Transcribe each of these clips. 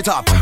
it up.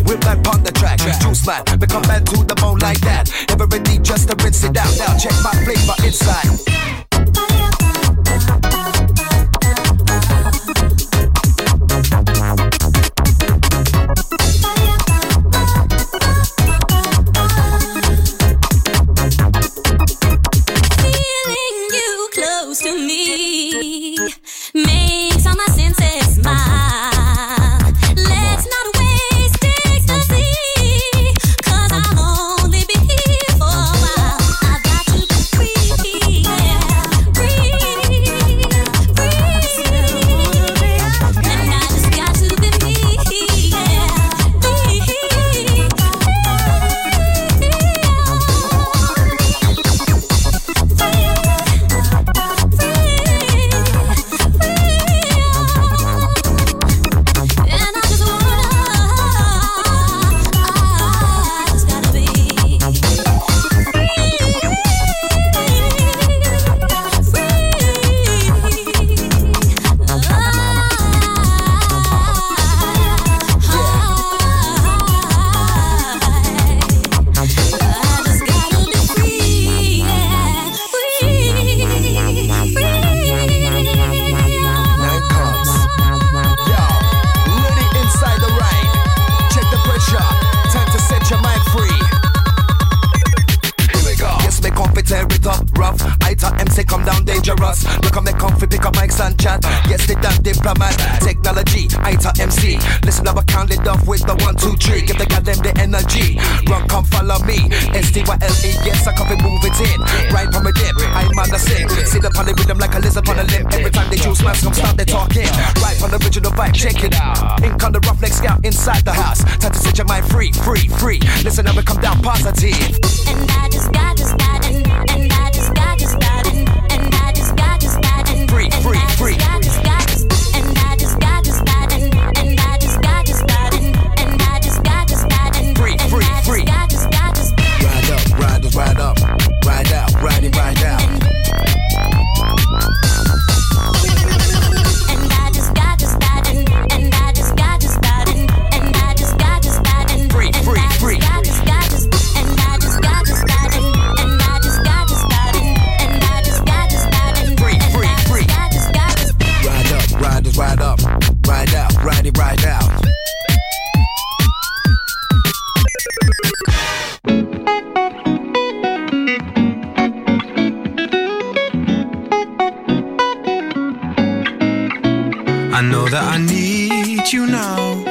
I know that I need you now.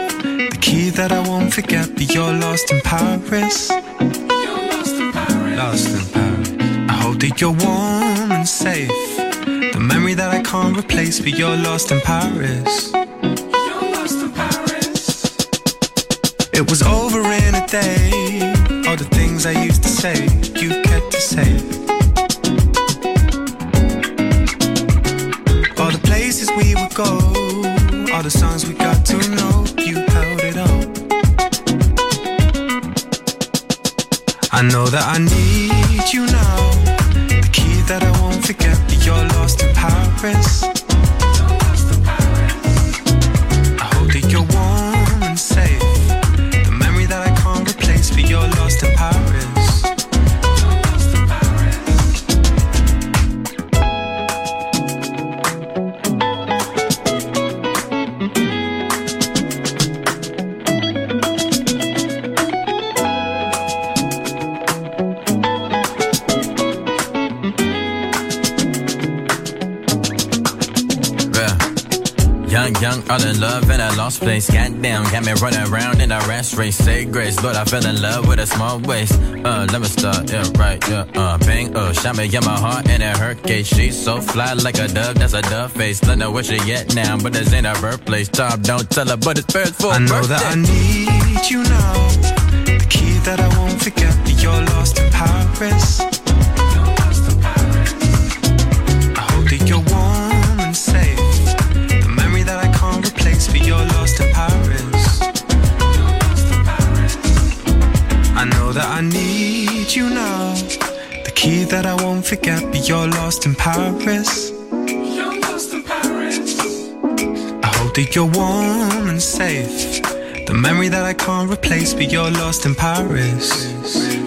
The key that I won't forget, but you're lost in Paris. Lost in Paris. I hope that you're warm and safe. The memory that I can't replace, but you're lost in Paris. It was over in a day. All the things I used to say, all the songs we got to know, you held it up. I know that I need Me running around in a rash race. Say grace, Lord, I fell in love with a small waist. Uh, let me start, yeah, right, yeah, uh, bang, uh, shot me in my heart and it hurt case. She's so fly like a dove, that's a dove face. Don't know where she at now, but this ain't her birthplace. Tom, don't tell her, but it's first for I know that I need you now. The key that I won't forget, you're lost in Paris. Forget, but you're lost in Paris. I hope that you're warm and safe. The memory that I can't replace, but you're lost in Paris.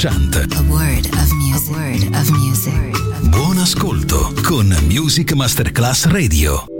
Chant. Buon ascolto con Music Masterclass Radio.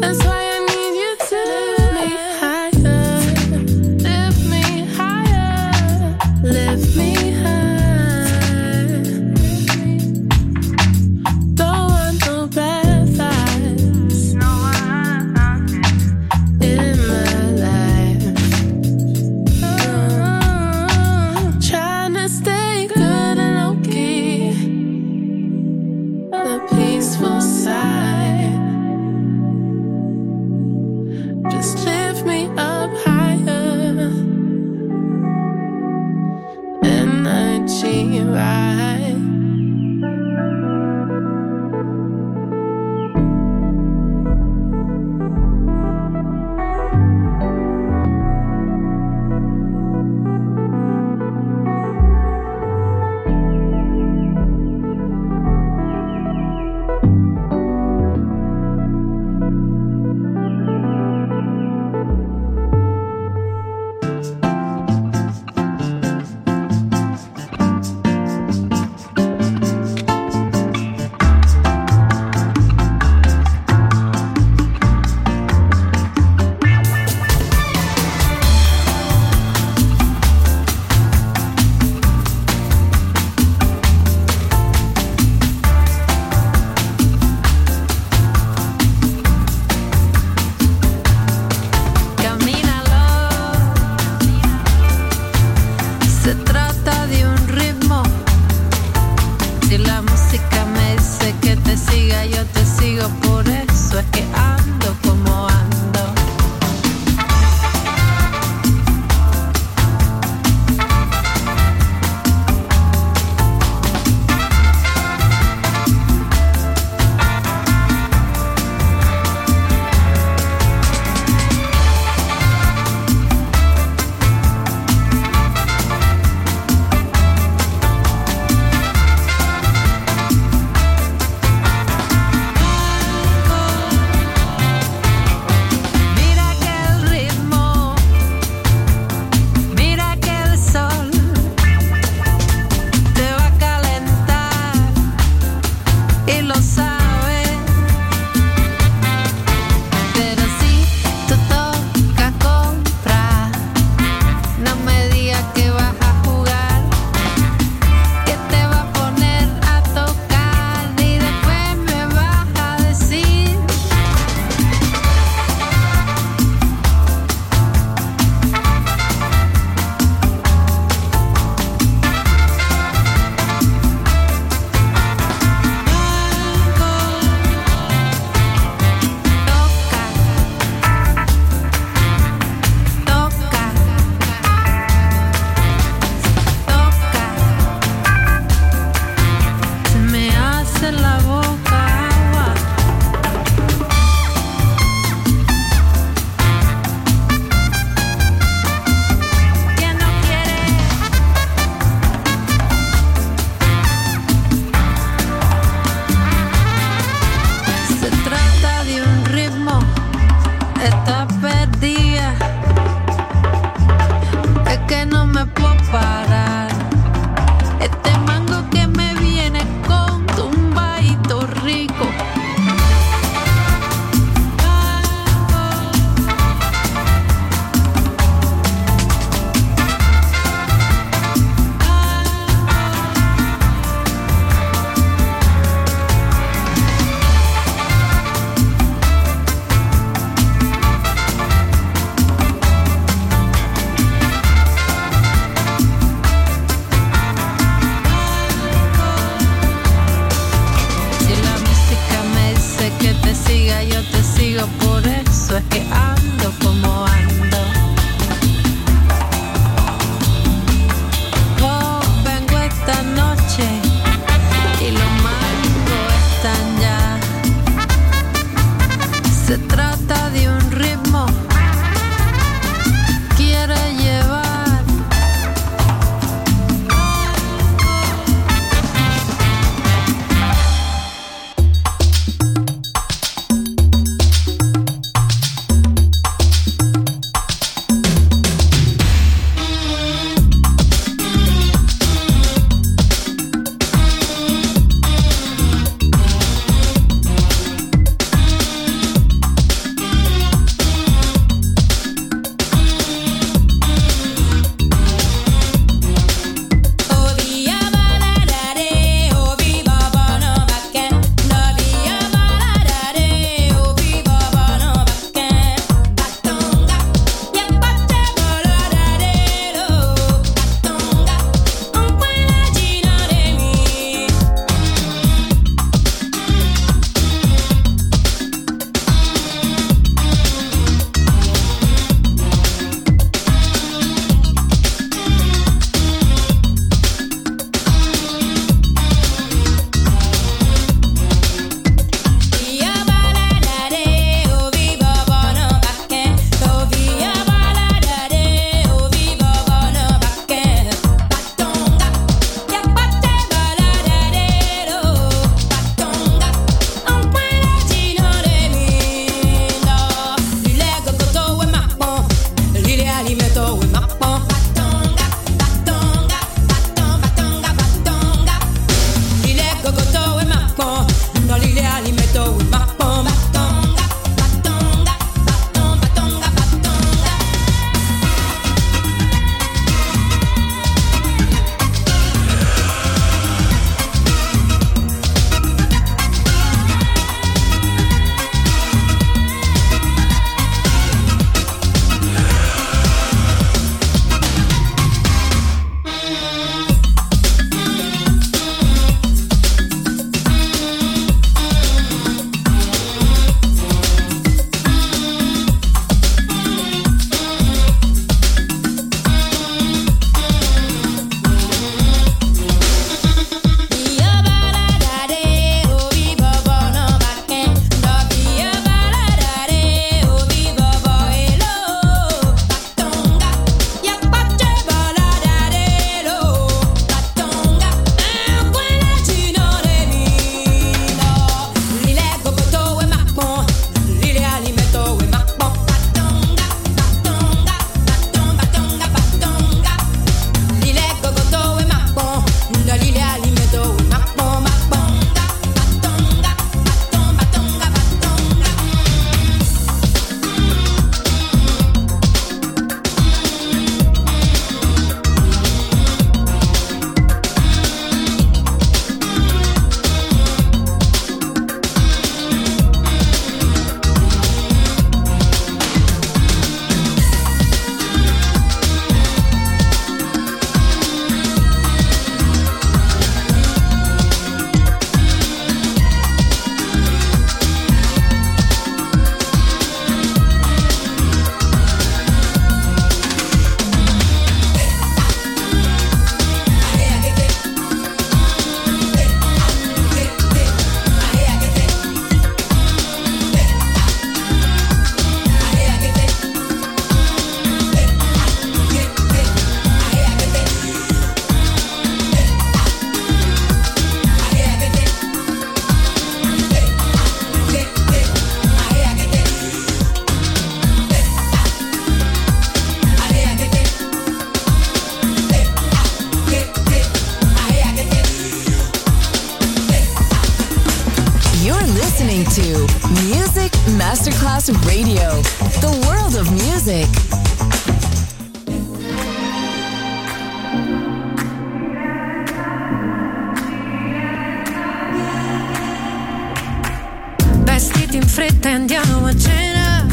That's why Por eso es que Masterclass Radio, the world of music. Vestiti in fretta e andiamo a cena.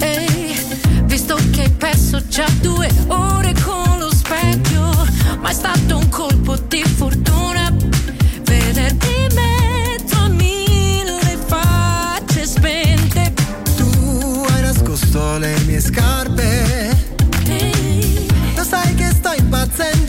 Ehi, visto che hai perso già due ore con lo specchio, ma è stato un colpo di fortuna scarpe. Hey. Yo sé que estoy patzen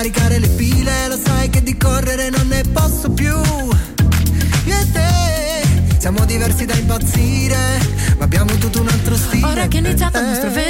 caricare le pile, lo sai che di correre non ne posso più. Io e te siamo diversi da impazzire, ma abbiamo tutto un altro stile. Ora che è iniziato il nostro vero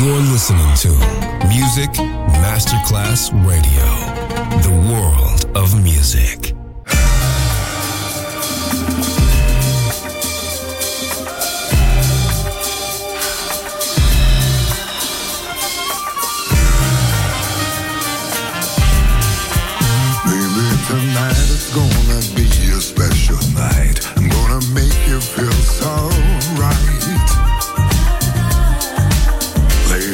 You're listening to Music Masterclass Radio, the world of music. tonight is gonna be a special night. I'm gonna make you feel so right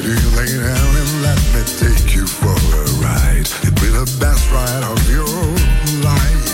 do lay down and let me take you for a ride? It'll be the best ride of your life.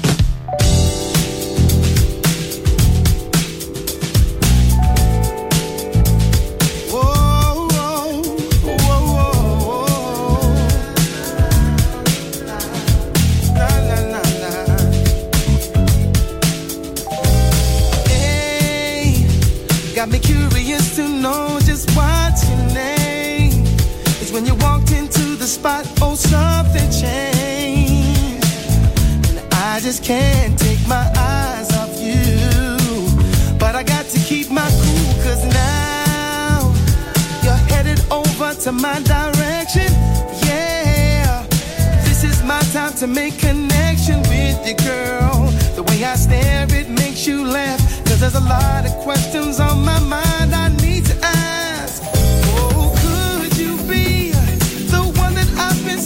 the spot, oh, something changed. And I just can't take my eyes off you. But I got to keep my cool, cause now you're headed over to my direction. Yeah, this is my time to make connection with you, girl. The way I stare, it makes you laugh. Cause there's a lot of questions on my mind